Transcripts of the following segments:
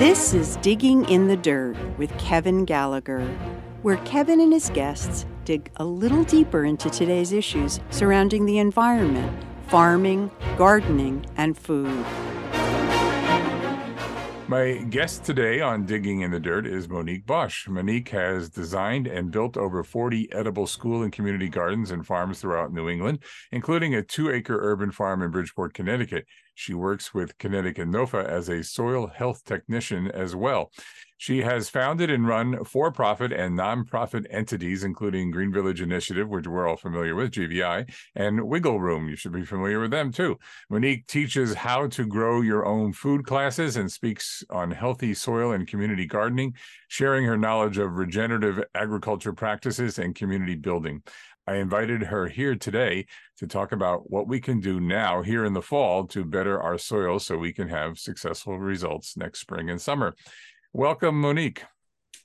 This is Digging in the Dirt with Kevin Gallagher, where Kevin and his guests dig a little deeper into today's issues surrounding the environment, farming, gardening, and food. My guest today on Digging in the Dirt is Monique Bosch. Monique has designed and built over 40 edible school and community gardens and farms throughout New England, including a two acre urban farm in Bridgeport, Connecticut. She works with Connecticut NOFA as a soil health technician as well. She has founded and run for profit and nonprofit entities, including Green Village Initiative, which we're all familiar with, GVI, and Wiggle Room. You should be familiar with them too. Monique teaches how to grow your own food classes and speaks on healthy soil and community gardening, sharing her knowledge of regenerative agriculture practices and community building. I invited her here today to talk about what we can do now here in the fall to better our soil so we can have successful results next spring and summer. Welcome, Monique.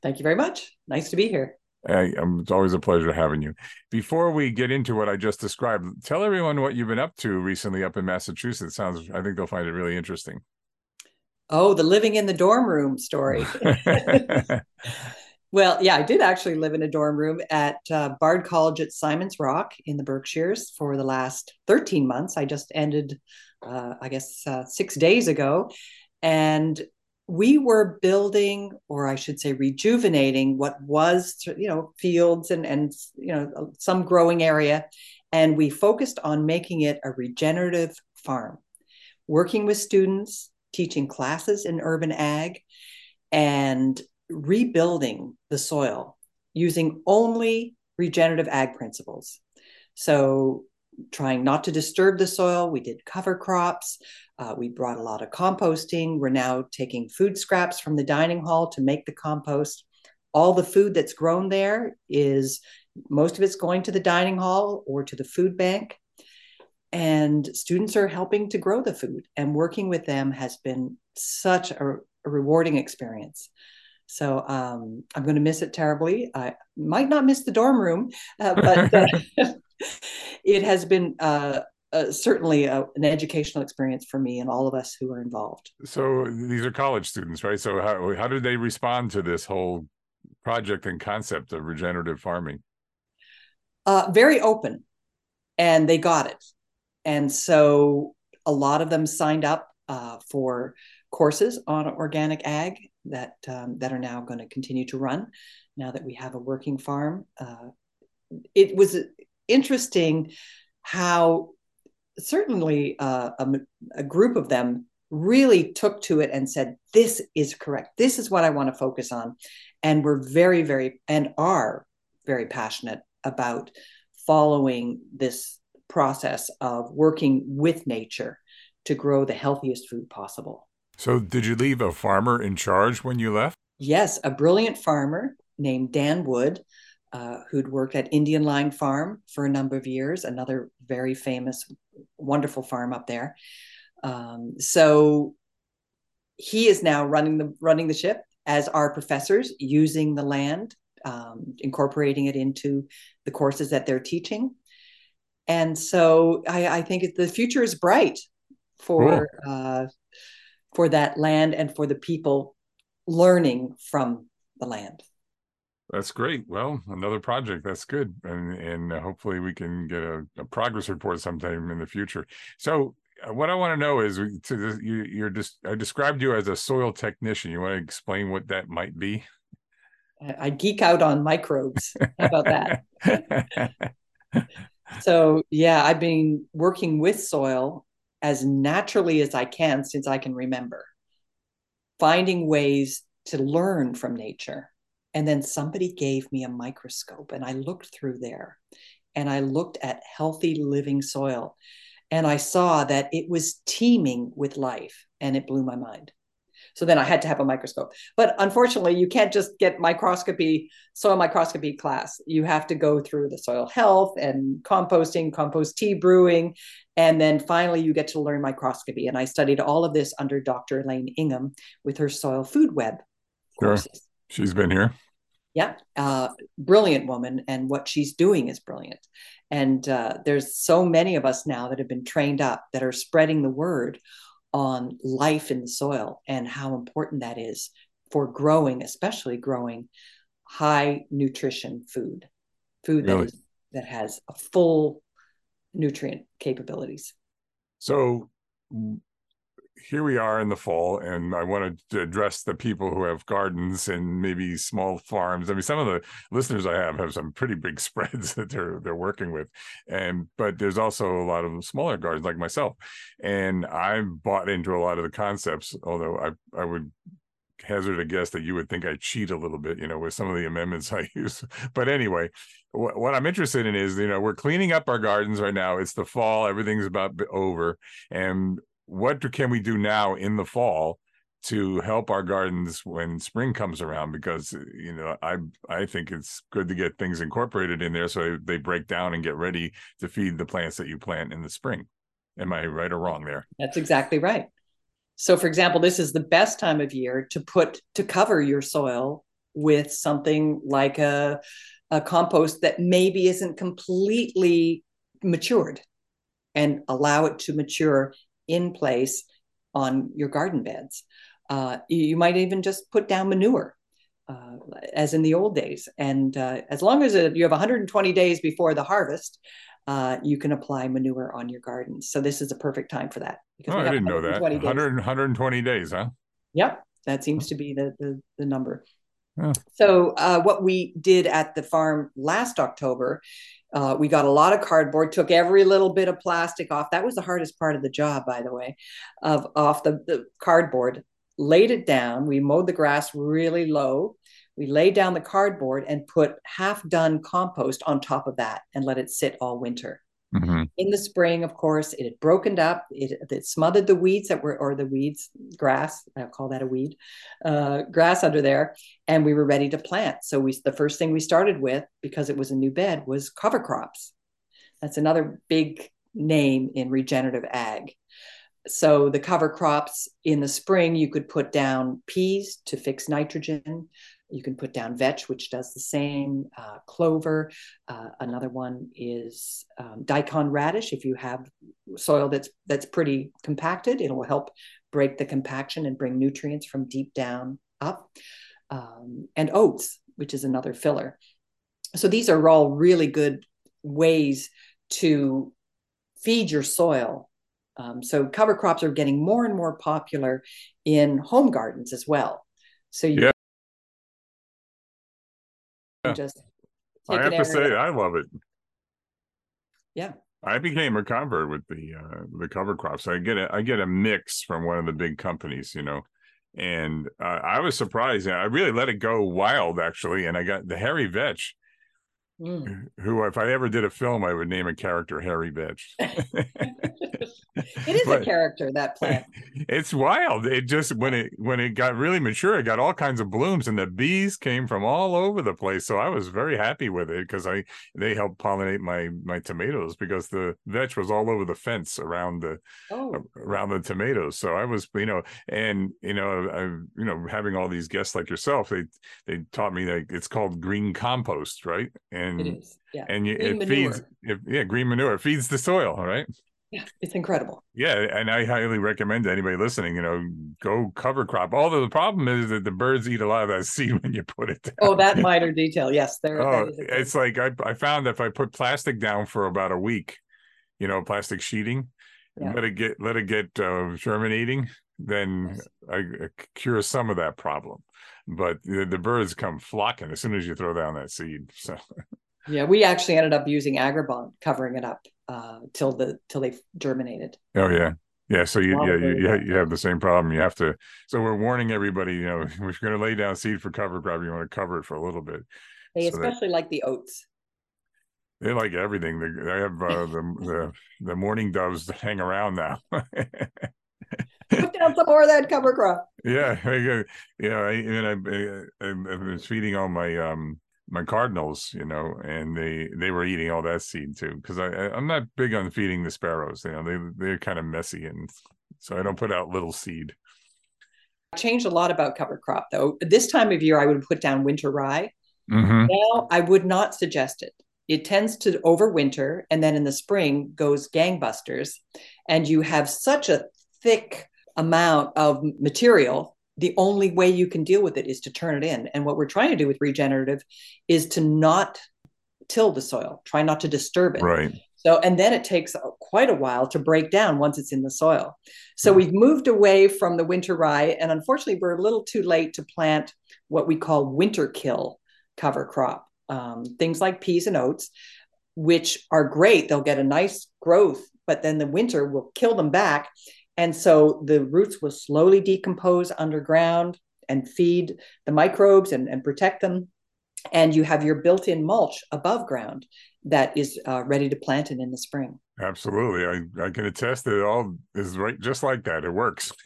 Thank you very much. Nice to be here. I, um, it's always a pleasure having you. Before we get into what I just described, tell everyone what you've been up to recently up in Massachusetts. Sounds, I think they'll find it really interesting. Oh, the living in the dorm room story. well, yeah, I did actually live in a dorm room at uh, Bard College at Simon's Rock in the Berkshires for the last 13 months. I just ended, uh, I guess, uh, six days ago. And we were building or i should say rejuvenating what was you know fields and and you know some growing area and we focused on making it a regenerative farm. Working with students teaching classes in urban ag and rebuilding the soil using only regenerative ag principles. So trying not to disturb the soil we did cover crops uh, we brought a lot of composting. We're now taking food scraps from the dining hall to make the compost. All the food that's grown there is most of it's going to the dining hall or to the food bank. And students are helping to grow the food, and working with them has been such a, a rewarding experience. So um, I'm going to miss it terribly. I might not miss the dorm room, uh, but uh, it has been uh, uh, certainly a, an educational experience for me and all of us who are involved. So these are college students, right? So how how did they respond to this whole project and concept of regenerative farming? Uh, very open, and they got it. And so a lot of them signed up uh, for courses on organic ag that um, that are now going to continue to run. Now that we have a working farm, uh, it was interesting how certainly uh, a, a group of them really took to it and said, This is correct. This is what I want to focus on. And we're very, very, and are very passionate about following this process of working with nature to grow the healthiest food possible. So, did you leave a farmer in charge when you left? Yes, a brilliant farmer named Dan Wood uh, who'd worked at Indian Line Farm for a number of years, another very famous, wonderful farm up there. Um, so he is now running the running the ship as our professors using the land, um, incorporating it into the courses that they're teaching. And so I, I think the future is bright for cool. uh, for that land and for the people learning from the land. That's great. Well, another project. That's good, and and hopefully we can get a, a progress report sometime in the future. So, uh, what I want to know is, to the, you, you're just I described you as a soil technician. You want to explain what that might be? I geek out on microbes. How about that? so, yeah, I've been working with soil as naturally as I can since I can remember, finding ways to learn from nature and then somebody gave me a microscope and I looked through there and I looked at healthy living soil and I saw that it was teeming with life and it blew my mind. So then I had to have a microscope. But unfortunately, you can't just get microscopy, soil microscopy class. You have to go through the soil health and composting, compost tea brewing. And then finally, you get to learn microscopy. And I studied all of this under Dr. Elaine Ingham with her soil food web courses. Sure. She's been here. Yeah, uh, brilliant woman, and what she's doing is brilliant. And uh, there's so many of us now that have been trained up that are spreading the word on life in the soil and how important that is for growing, especially growing high nutrition food, food really? that, is, that has a full nutrient capabilities. So here we are in the fall, and I wanted to address the people who have gardens and maybe small farms. I mean, some of the listeners I have have some pretty big spreads that they're they're working with, and but there's also a lot of smaller gardens like myself, and I've bought into a lot of the concepts. Although I I would hazard a guess that you would think I cheat a little bit, you know, with some of the amendments I use. But anyway, what, what I'm interested in is, you know, we're cleaning up our gardens right now. It's the fall, everything's about over, and what can we do now in the fall to help our gardens when spring comes around? Because uh, you know i i think it's good to get things incorporated in there so they break down and get ready to feed the plants that you plant in the spring. Am i right or wrong there? That's exactly right. So for example this is the best time of year to put to cover your soil with something like a a compost that maybe isn't completely matured and allow it to mature in place on your garden beds. Uh, you might even just put down manure, uh, as in the old days. And uh, as long as it, you have 120 days before the harvest, uh, you can apply manure on your gardens. So this is a perfect time for that. Because oh, I didn't know that. 100, 120 days, huh? Yep, that seems to be the the, the number. So uh, what we did at the farm last October uh, we got a lot of cardboard, took every little bit of plastic off. That was the hardest part of the job, by the way, of off the, the cardboard. Laid it down. We mowed the grass really low. We laid down the cardboard and put half done compost on top of that and let it sit all winter. Mm-hmm. In the spring, of course, it had broken up. It, it, smothered the weeds that were, or the weeds, grass. I'll call that a weed, uh, grass under there, and we were ready to plant. So we, the first thing we started with, because it was a new bed, was cover crops. That's another big name in regenerative ag. So the cover crops in the spring, you could put down peas to fix nitrogen. You can put down vetch, which does the same, uh, clover. Uh, another one is um, daikon radish. If you have soil that's that's pretty compacted, it will help break the compaction and bring nutrients from deep down up. Um, and oats, which is another filler. So these are all really good ways to feed your soil. Um, so cover crops are getting more and more popular in home gardens as well. So you yeah just I have to say, I love it. Yeah. I became a convert with the uh, the cover crops. I get a I get a mix from one of the big companies, you know, and uh, I was surprised. I really let it go wild actually, and I got the hairy vetch Mm. Who, if I ever did a film, I would name a character Harry Vetch. it is but, a character that plant. It's wild. It just when it when it got really mature, it got all kinds of blooms, and the bees came from all over the place. So I was very happy with it because I they helped pollinate my my tomatoes because the vetch was all over the fence around the oh. around the tomatoes. So I was you know, and you know, I you know having all these guests like yourself, they they taught me that it's called green compost, right? And and it is. Yeah. And you, it manure. feeds it, yeah, green manure. It feeds the soil, right? Yeah, it's incredible. Yeah, and I highly recommend to anybody listening, you know, go cover crop. Although the problem is that the birds eat a lot of that seed when you put it down. Oh, that minor detail. Yes, there. Oh, it's like I, I found that if I put plastic down for about a week, you know, plastic sheeting, yeah. let it get let it get uh, germinating, then yes. I, I cure some of that problem but the, the birds come flocking as soon as you throw down that seed. So yeah, we actually ended up using Agribon covering it up uh, till the till they germinated. Oh yeah. Yeah, so you yeah you, you have the same problem. You have to. So we're warning everybody. You know, if you're going to lay down seed for cover crop, you want to cover it for a little bit. They so especially that, like the oats. They like everything. They, they have uh, the the the mourning doves that hang around now. Put down some more of that cover crop. Yeah, I, yeah. I, and I, I, I was feeding all my um my cardinals, you know, and they they were eating all that seed too. Because I, I am not big on feeding the sparrows. You know, they they're kind of messy, and so I don't put out little seed. I changed a lot about cover crop though. This time of year, I would put down winter rye. Mm-hmm. Now I would not suggest it. It tends to overwinter, and then in the spring goes gangbusters, and you have such a thick amount of material, the only way you can deal with it is to turn it in. And what we're trying to do with regenerative is to not till the soil, try not to disturb it. Right. So, and then it takes quite a while to break down once it's in the soil. So, we've moved away from the winter rye, and unfortunately, we're a little too late to plant what we call winter kill cover crop. Um, things like peas and oats, which are great. They'll get a nice growth, but then the winter will kill them back. And so the roots will slowly decompose underground and feed the microbes and, and protect them. And you have your built in mulch above ground that is uh, ready to plant it in the spring. Absolutely. I, I can attest that it all is right just like that. It works.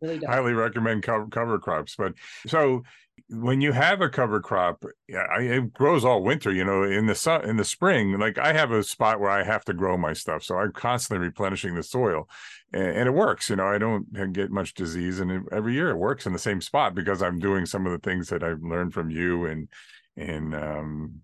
Really Highly recommend cover, cover crops. But so when you have a cover crop, yeah, it grows all winter. You know, in the sun, in the spring, like I have a spot where I have to grow my stuff, so I'm constantly replenishing the soil, and, and it works. You know, I don't get much disease, and every year it works in the same spot because I'm doing some of the things that I've learned from you and and um,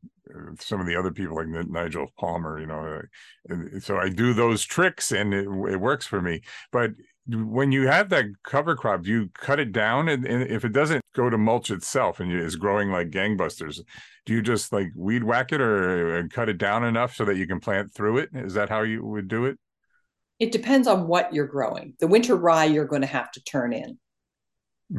some of the other people like Nigel Palmer. You know, so I do those tricks, and it, it works for me. But when you have that cover crop, do you cut it down? And, and if it doesn't go to mulch itself and is growing like gangbusters, do you just like weed whack it or cut it down enough so that you can plant through it? Is that how you would do it? It depends on what you're growing. The winter rye you're going to have to turn in.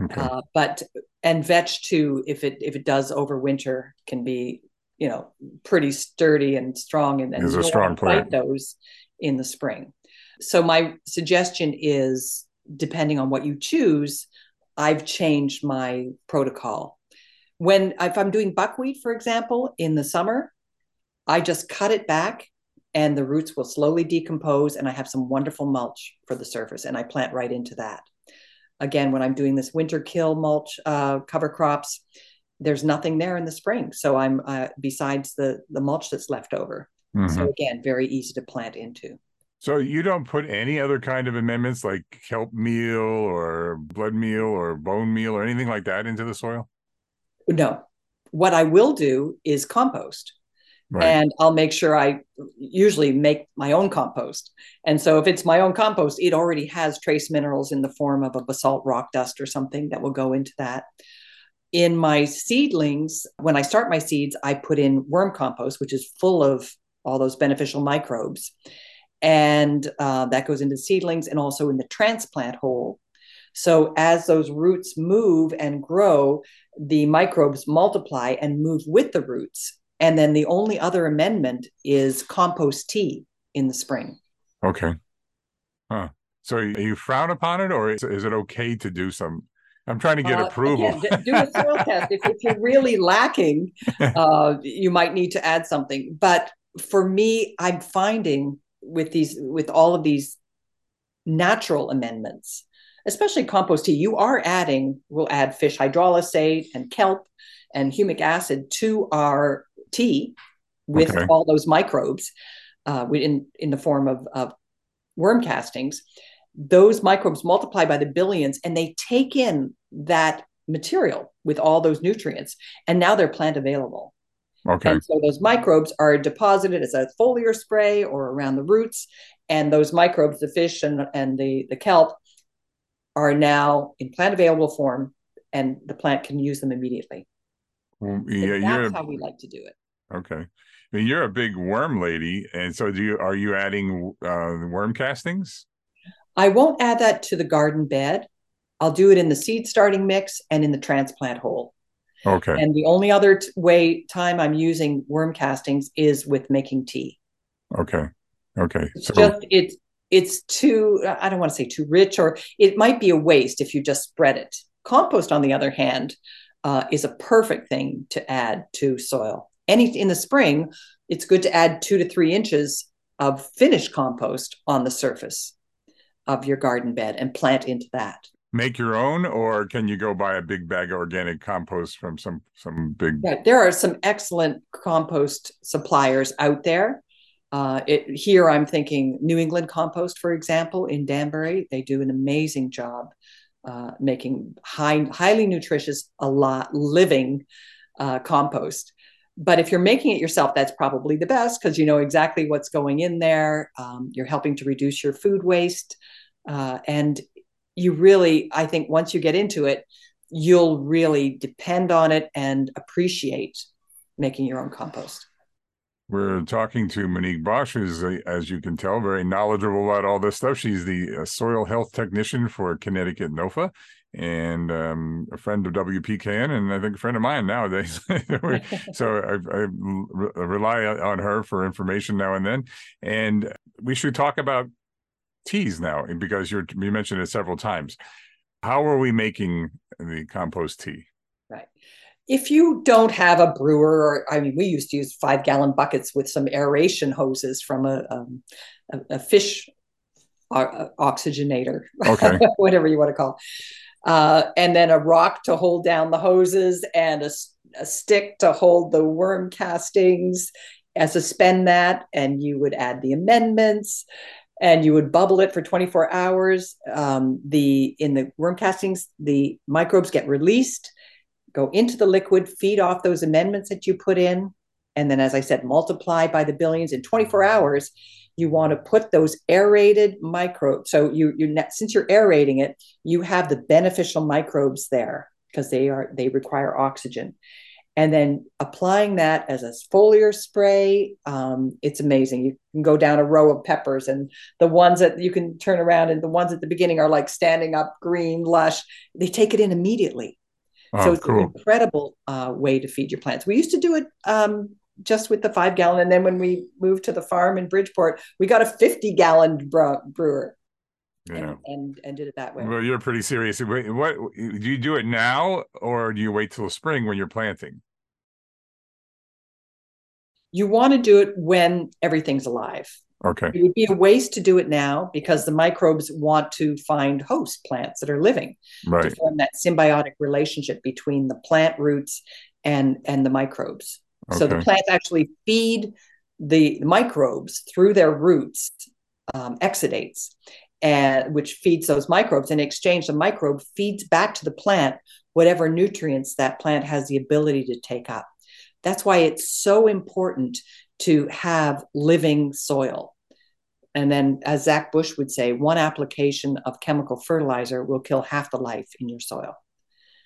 Okay. Uh, but and vetch too, if it if it does overwinter, can be you know pretty sturdy and strong, and, and is a strong plant. those in the spring. So my suggestion is depending on what you choose, I've changed my protocol. When if I'm doing buckwheat, for example, in the summer, I just cut it back and the roots will slowly decompose and I have some wonderful mulch for the surface and I plant right into that. Again, when I'm doing this winter kill mulch uh, cover crops, there's nothing there in the spring. So I'm uh, besides the the mulch that's left over. Mm-hmm. So again, very easy to plant into. So you don't put any other kind of amendments like kelp meal or blood meal or bone meal or anything like that into the soil? No. What I will do is compost. Right. And I'll make sure I usually make my own compost. And so if it's my own compost, it already has trace minerals in the form of a basalt rock dust or something that will go into that. In my seedlings, when I start my seeds, I put in worm compost, which is full of all those beneficial microbes and uh, that goes into seedlings and also in the transplant hole. So as those roots move and grow, the microbes multiply and move with the roots. And then the only other amendment is compost tea in the spring. Okay. Huh. So you frown upon it, or is, is it okay to do some? I'm trying to get uh, approval. Again, do a soil test. If, if, you're really lacking, uh, you might need to add something. But for me, I'm finding with these with all of these natural amendments especially compost tea you are adding we'll add fish hydrolysate and kelp and humic acid to our tea with okay. all those microbes uh, in in the form of, of worm castings those microbes multiply by the billions and they take in that material with all those nutrients and now they're plant available Okay. And so those microbes are deposited as a foliar spray or around the roots. And those microbes, the fish and, and the, the kelp, are now in plant available form and the plant can use them immediately. Well, yeah, that's how we like to do it. Okay. I mean, you're a big worm lady. And so do you are you adding uh, worm castings? I won't add that to the garden bed. I'll do it in the seed starting mix and in the transplant hole. Okay. And the only other t- way time I'm using worm castings is with making tea. Okay. Okay. It's so just it's it's too I don't want to say too rich or it might be a waste if you just spread it. Compost, on the other hand, uh, is a perfect thing to add to soil. Any in the spring, it's good to add two to three inches of finished compost on the surface of your garden bed and plant into that. Make your own or can you go buy a big bag of organic compost from some some big yeah, there are some excellent compost suppliers out there. Uh, it, here i'm thinking new england compost for example in danbury. They do an amazing job uh, making high, highly nutritious a lot living uh, compost but if you're making it yourself that's probably the best because you know exactly what's going in there um, you're helping to reduce your food waste uh, and you really, I think, once you get into it, you'll really depend on it and appreciate making your own compost. We're talking to Monique Bosch, who's, uh, as you can tell, very knowledgeable about all this stuff. She's the uh, soil health technician for Connecticut NOFA and um, a friend of WPKN, and I think a friend of mine nowadays. so I, I, rely on her for information now and then. And we should talk about teas now because you're you mentioned it several times. How are we making the compost tea? Right if you don't have a brewer, or I mean, we used to use five gallon buckets with some aeration hoses from a, um, a, a, fish oxygenator, okay. whatever you want to call, uh, and then a rock to hold down the hoses and a, a stick to hold the worm castings, and suspend that, and you would add the amendments and you would bubble it for 24 hours. Um, the in the worm castings, the microbes get released go into the liquid, feed off those amendments that you put in, and then, as I said, multiply by the billions in 24 hours. You want to put those aerated microbes. So you you since you're aerating it, you have the beneficial microbes there because they are they require oxygen. And then applying that as a foliar spray, um, it's amazing. You can go down a row of peppers, and the ones that you can turn around, and the ones at the beginning are like standing up, green, lush. They take it in immediately Oh, so it's cool. an incredible uh, way to feed your plants. We used to do it um, just with the five gallon, and then when we moved to the farm in Bridgeport, we got a fifty gallon brewer. Yeah. And, and, and did it that way. Well, you're pretty serious. What do you do it now, or do you wait till spring when you're planting? You want to do it when everything's alive. Okay. It would be a waste to do it now because the microbes want to find host plants that are living right. to form that symbiotic relationship between the plant roots and and the microbes. Okay. So the plants actually feed the microbes through their roots, um, exudates, and which feeds those microbes. In exchange, the microbe feeds back to the plant whatever nutrients that plant has the ability to take up. That's why it's so important to have living soil. And then, as Zach Bush would say, one application of chemical fertilizer will kill half the life in your soil.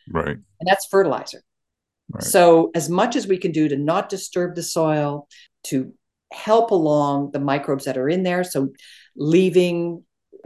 Right. And that's fertilizer. Right. So, as much as we can do to not disturb the soil, to help along the microbes that are in there. So, leaving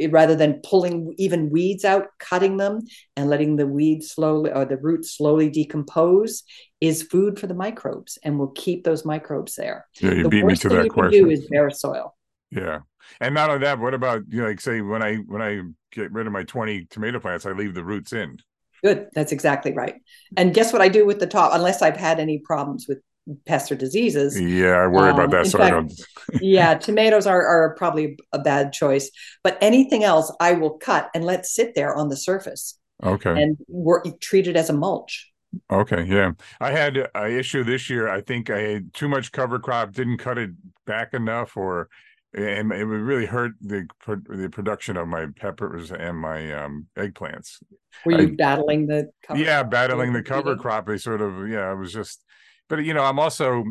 rather than pulling even weeds out, cutting them and letting the weeds slowly or the roots slowly decompose is food for the microbes and will keep those microbes there. Yeah, you the beat me to that question. Do is bare soil. Yeah. And not only that, what about you know, like say when I when I get rid of my 20 tomato plants, I leave the roots in. Good. That's exactly right. And guess what I do with the top, unless I've had any problems with pests or diseases. Yeah, I worry um, about that. So fact, yeah, tomatoes are, are probably a bad choice, but anything else I will cut and let sit there on the surface. Okay. And work, treat it as a mulch. Okay, yeah. I had an issue this year. I think I had too much cover crop, didn't cut it back enough, or and it would really hurt the the production of my peppers and my um, eggplants. Were you I, battling the? yeah, battling the cover crop. They sort of yeah. It was just but you know, I'm also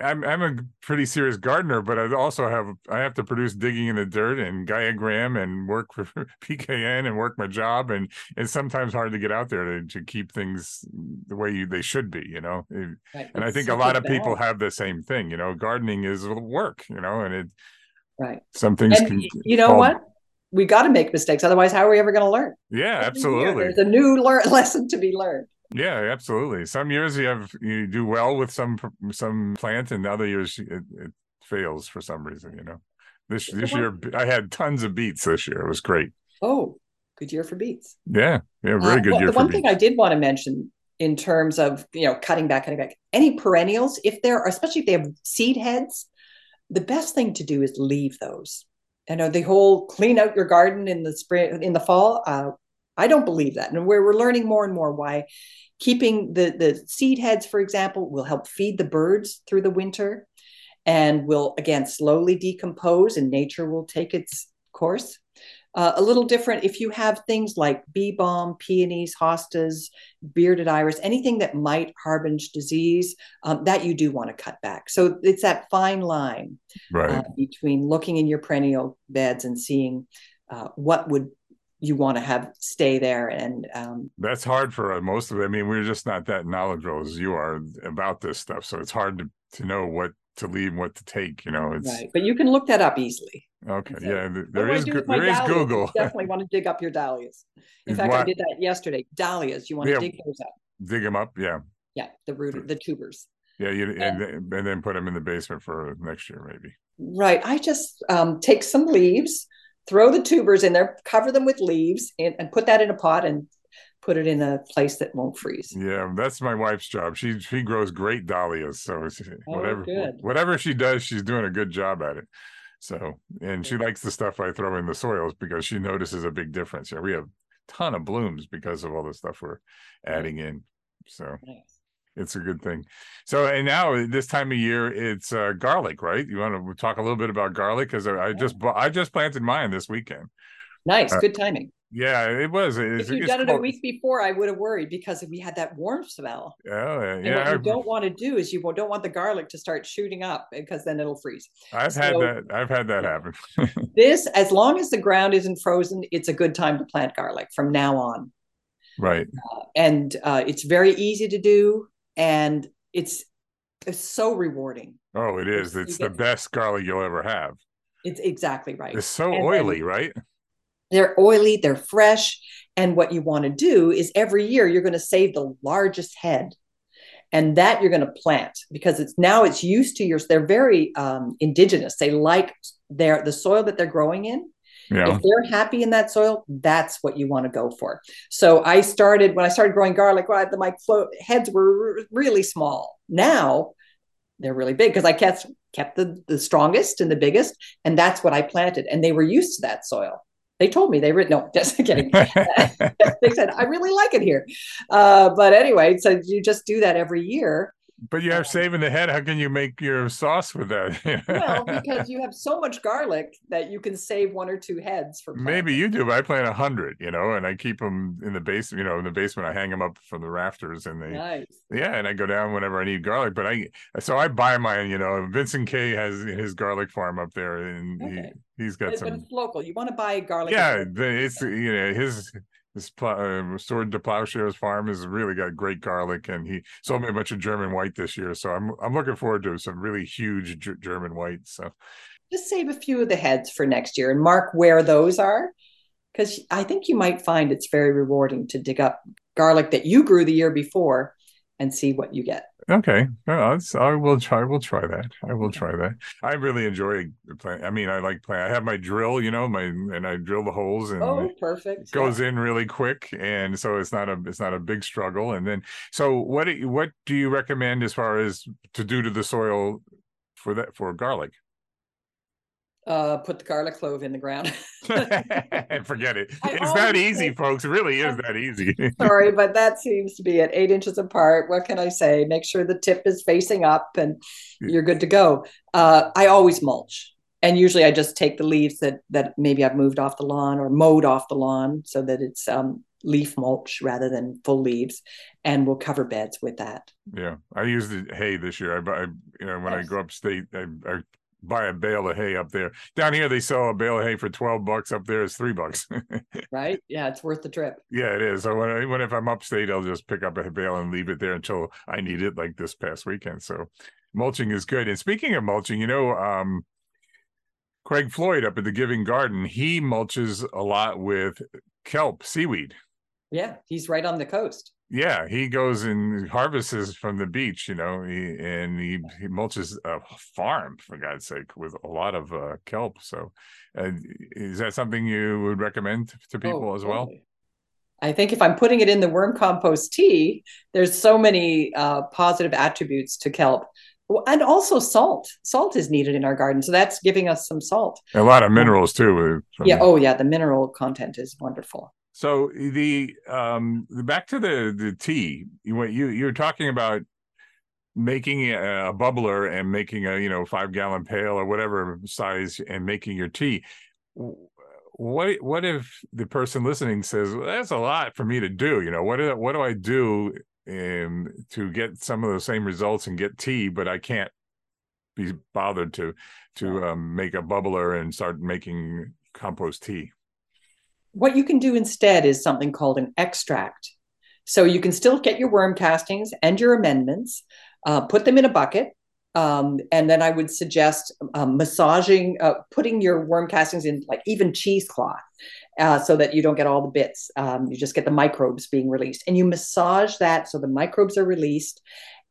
I'm I'm a pretty serious gardener, but I also have I have to produce digging in the dirt and Gaiagram and work for PKN and work my job, and it's sometimes hard to get out there to, to keep things the way you, they should be, you know. Right. And it's I think a lot of bad. people have the same thing, you know. Gardening is work, you know, and it right. Some things and can. You know fall, what? We got to make mistakes, otherwise, how are we ever going to learn? Yeah, absolutely. There's a new lear- lesson to be learned. Yeah, absolutely. Some years you have you do well with some some plant, and other years it, it fails for some reason. You know, this this year I had tons of beets. This year it was great. Oh, good year for beets. Yeah, yeah, very uh, good well, year. The one beets. thing I did want to mention in terms of you know cutting back, cutting back, any perennials, if they're especially if they have seed heads, the best thing to do is leave those. I know the whole clean out your garden in the spring, in the fall. Uh, I don't believe that. And we're, we're learning more and more why keeping the, the seed heads, for example, will help feed the birds through the winter and will, again, slowly decompose and nature will take its course. Uh, a little different if you have things like bee balm, peonies, hostas, bearded iris, anything that might harbinge disease, um, that you do want to cut back. So it's that fine line right. uh, between looking in your perennial beds and seeing uh, what would you want to have stay there and um, that's hard for most of it i mean we're just not that knowledgeable as you are about this stuff so it's hard to, to know what to leave and what to take you know it's right but you can look that up easily. Okay so, yeah there is there is google you definitely want to dig up your dahlias. In fact what? i did that yesterday. Dahlias you want yeah, to dig those up. Dig them up yeah. Yeah the root the tubers. Yeah you and, and, and then put them in the basement for next year maybe. Right i just um, take some leaves throw the tubers in there, cover them with leaves, and, and put that in a pot and put it in a place that won't freeze. Yeah, that's my wife's job. She she grows great dahlias, so oh, whatever good. whatever she does, she's doing a good job at it. So, and she likes the stuff I throw in the soils because she notices a big difference. Yeah, we have a ton of blooms because of all the stuff we're adding in. So, nice it's a good thing. So, and now this time of year, it's uh, garlic, right? You want to talk a little bit about garlic because I just I just planted mine this weekend. Nice, uh, good timing. Yeah, it was. It's, if you'd done it a week before, I would have worried because we had that warm spell. Oh, yeah. And what you don't want to do is you don't want the garlic to start shooting up because then it'll freeze. I've so, had that. I've had that happen. this, as long as the ground isn't frozen, it's a good time to plant garlic from now on. Right. Uh, and uh, it's very easy to do and it's it's so rewarding. Oh, it is. It's the best garlic you'll ever have. It's exactly right. It's so and oily, right? They're oily, they're fresh. And what you want to do is every year you're going to save the largest head. And that you're going to plant because it's now it's used to yours. They're very um, indigenous. They like their the soil that they're growing in yeah. If they're happy in that soil, that's what you want to go for. So I started when I started growing garlic. Well, my heads were really small. Now they're really big because I kept kept the the strongest and the biggest, and that's what I planted. And they were used to that soil. They told me they were no, just kidding. they said I really like it here. Uh, but anyway, so you just do that every year, but you have um, saving the head. How can you make your sauce with that? well, because you have so much garlic that you can save one or two heads for. Planting. Maybe you do, but I plant a hundred, you know, and I keep them in the basement. You know, in the basement, I hang them up from the rafters, and they, nice. yeah, and I go down whenever I need garlic. But I, so I buy mine. You know, Vincent K has his garlic farm up there, and okay. he he's got but, some. But it's local. You want to buy garlic? Yeah, it's you know his this uh, Sword to Plowshares farm has really got great garlic, and he sold me a bunch of German white this year. So I'm I'm looking forward to some really huge G- German white. So just save a few of the heads for next year and mark where those are, because I think you might find it's very rewarding to dig up garlic that you grew the year before and see what you get. Okay, well, I will try. We'll try that. I will try that. I really enjoy playing. I mean, I like playing. I have my drill, you know, my and I drill the holes and oh, perfect. goes yeah. in really quick, and so it's not a it's not a big struggle. And then, so what what do you recommend as far as to do to the soil for that for garlic? Uh, put the garlic clove in the ground. and forget it. I it's that easy, say, folks. It really is that easy. sorry, but that seems to be at eight inches apart. What can I say? Make sure the tip is facing up and you're good to go. Uh, I always mulch. And usually I just take the leaves that that maybe I've moved off the lawn or mowed off the lawn so that it's um, leaf mulch rather than full leaves and we'll cover beds with that yeah i used the hay this year i, I you know when yes. i go upstate I, I buy a bale of hay up there. Down here, they sell a bale of hay for twelve bucks. Up there, it's three bucks. right? Yeah, it's worth the trip. Yeah, it is. So when, I, when if I'm upstate, I'll just pick up a bale and leave it there until I need it, like this past weekend. So mulching is good. And speaking of mulching, you know, um, Craig Floyd up at the Giving Garden, he mulches a lot with kelp seaweed. Yeah, he's right on the coast yeah, he goes and harvests from the beach, you know, he, and he, he mulches a farm for God's sake with a lot of uh, kelp. So, uh, is that something you would recommend to oh, people oh, as well? Totally. I think if I'm putting it in the worm compost tea, there's so many uh, positive attributes to kelp. And also salt. Salt is needed in our garden, so that's giving us some salt. A lot of minerals too. From... Yeah. Oh, yeah. The mineral content is wonderful. So the um back to the the tea. You you you're talking about making a bubbler and making a you know five gallon pail or whatever size and making your tea. What what if the person listening says well, that's a lot for me to do? You know what do, what do I do um, to get some of the same results and get tea, but I can't be bothered to to um, make a bubbler and start making compost tea. What you can do instead is something called an extract. So you can still get your worm castings and your amendments, uh, put them in a bucket, um, and then I would suggest um, massaging, uh, putting your worm castings in like even cheesecloth uh, so that you don't get all the bits. Um, you just get the microbes being released. And you massage that so the microbes are released.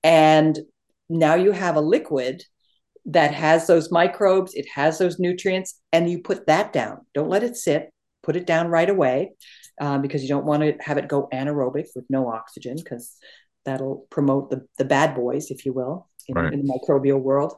And now you have a liquid that has those microbes, it has those nutrients, and you put that down. Don't let it sit, put it down right away um, because you don't want to have it go anaerobic with no oxygen because that'll promote the, the bad boys, if you will in, right. in the microbial world.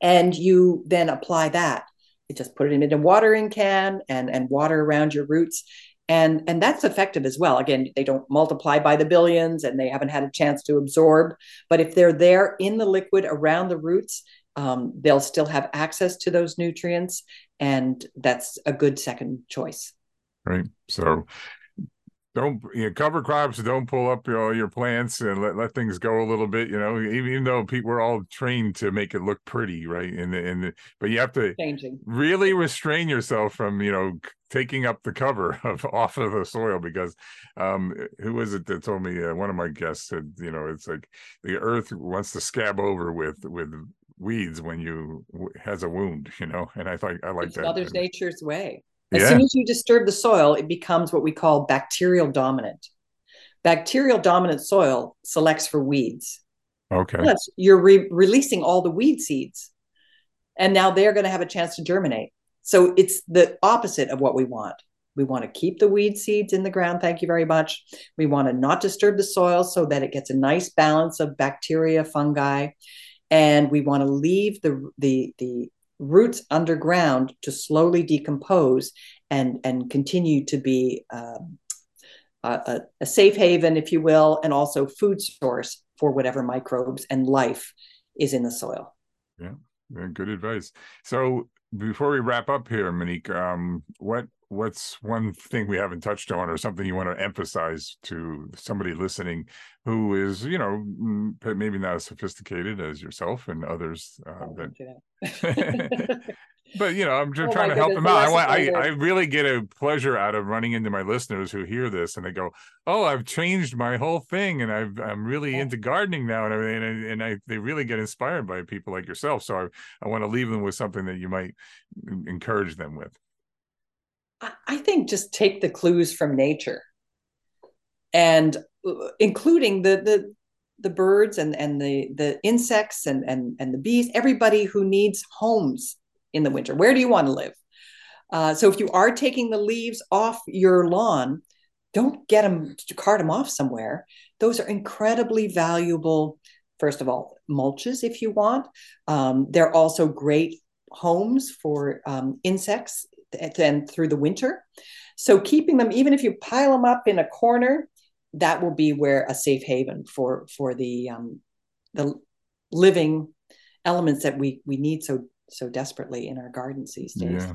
And you then apply that. You just put it in a watering can and, and water around your roots. And, and that's effective as well. Again, they don't multiply by the billions and they haven't had a chance to absorb. But if they're there in the liquid around the roots, um, they'll still have access to those nutrients. And that's a good second choice. Right. So don't you know, cover crops don't pull up you know, your plants and let, let things go a little bit you know even, even though people we're all trained to make it look pretty right? And and but you have to Changing. really restrain yourself from you know taking up the cover of off of the soil because um who was it that told me uh, one of my guests said you know it's like the earth wants to scab over with with weeds when you has a wound you know? And i thought i like it's that. Mother's nature's way as yeah. soon as you disturb the soil, it becomes what we call bacterial dominant. Bacterial dominant soil selects for weeds. Okay. Plus, you're re- releasing all the weed seeds. And now they're going to have a chance to germinate. So it's the opposite of what we want. We want to keep the weed seeds in the ground. Thank you very much. We want to not disturb the soil so that it gets a nice balance of bacteria, fungi, and we want to leave the the the roots underground to slowly decompose and and continue to be um, a, a, safe haven, if you will, and also food source for whatever microbes and life is in the soil. Yeah, good advice. So before we wrap up here, Monique, um, what what's one thing we haven't touched on, or something you want to emphasize to somebody listening who is, you know, maybe not as sophisticated as yourself and others uh, oh, that but you know, I'm just oh trying to help them out. I want, I, I really get a pleasure out of running into my listeners who hear this and they go, "Oh, I've changed my whole thing, and I've, I'm really yeah. into gardening now, and everything." And, and I, they really get inspired by people like yourself. So I, I want to leave them with something that you might encourage them with. I think just take the clues from nature, and uh, including the the the birds and and the the insects and and and the bees everybody who needs homes in the winter. Where do you want to live? Uh, so if you are taking the leaves off your lawn, don't get them to cart them off somewhere. Those are incredibly valuable. First of all, mulches if you want. Um, they're also great homes for um, insects and through the winter. So keeping them, even if you pile them up in a corner, that will be where a safe haven for for the um, the living elements that we we need so so desperately in our gardens these days. Yeah.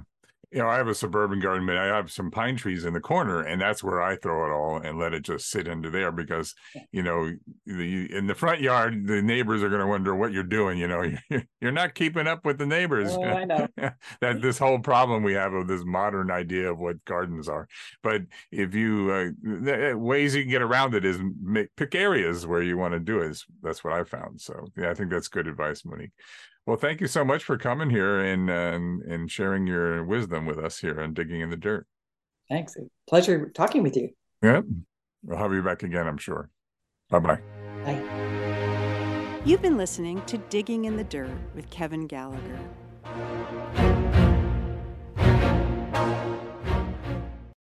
You know, I have a suburban garden, but I have some pine trees in the corner, and that's where I throw it all and let it just sit into there because, you know, the, in the front yard, the neighbors are going to wonder what you're doing. You know, you're not keeping up with the neighbors. Oh, I know that this whole problem we have of this modern idea of what gardens are. But if you uh, ways you can get around it is make, pick areas where you want to do it. Is, that's what I found. So yeah, I think that's good advice, Monique. Well, thank you so much for coming here and and, and sharing your wisdom with us here on digging in the dirt. Thanks. Pleasure talking with you. Yeah. We'll have you back again, I'm sure. Bye-bye. Bye. You've been listening to Digging in the Dirt with Kevin Gallagher.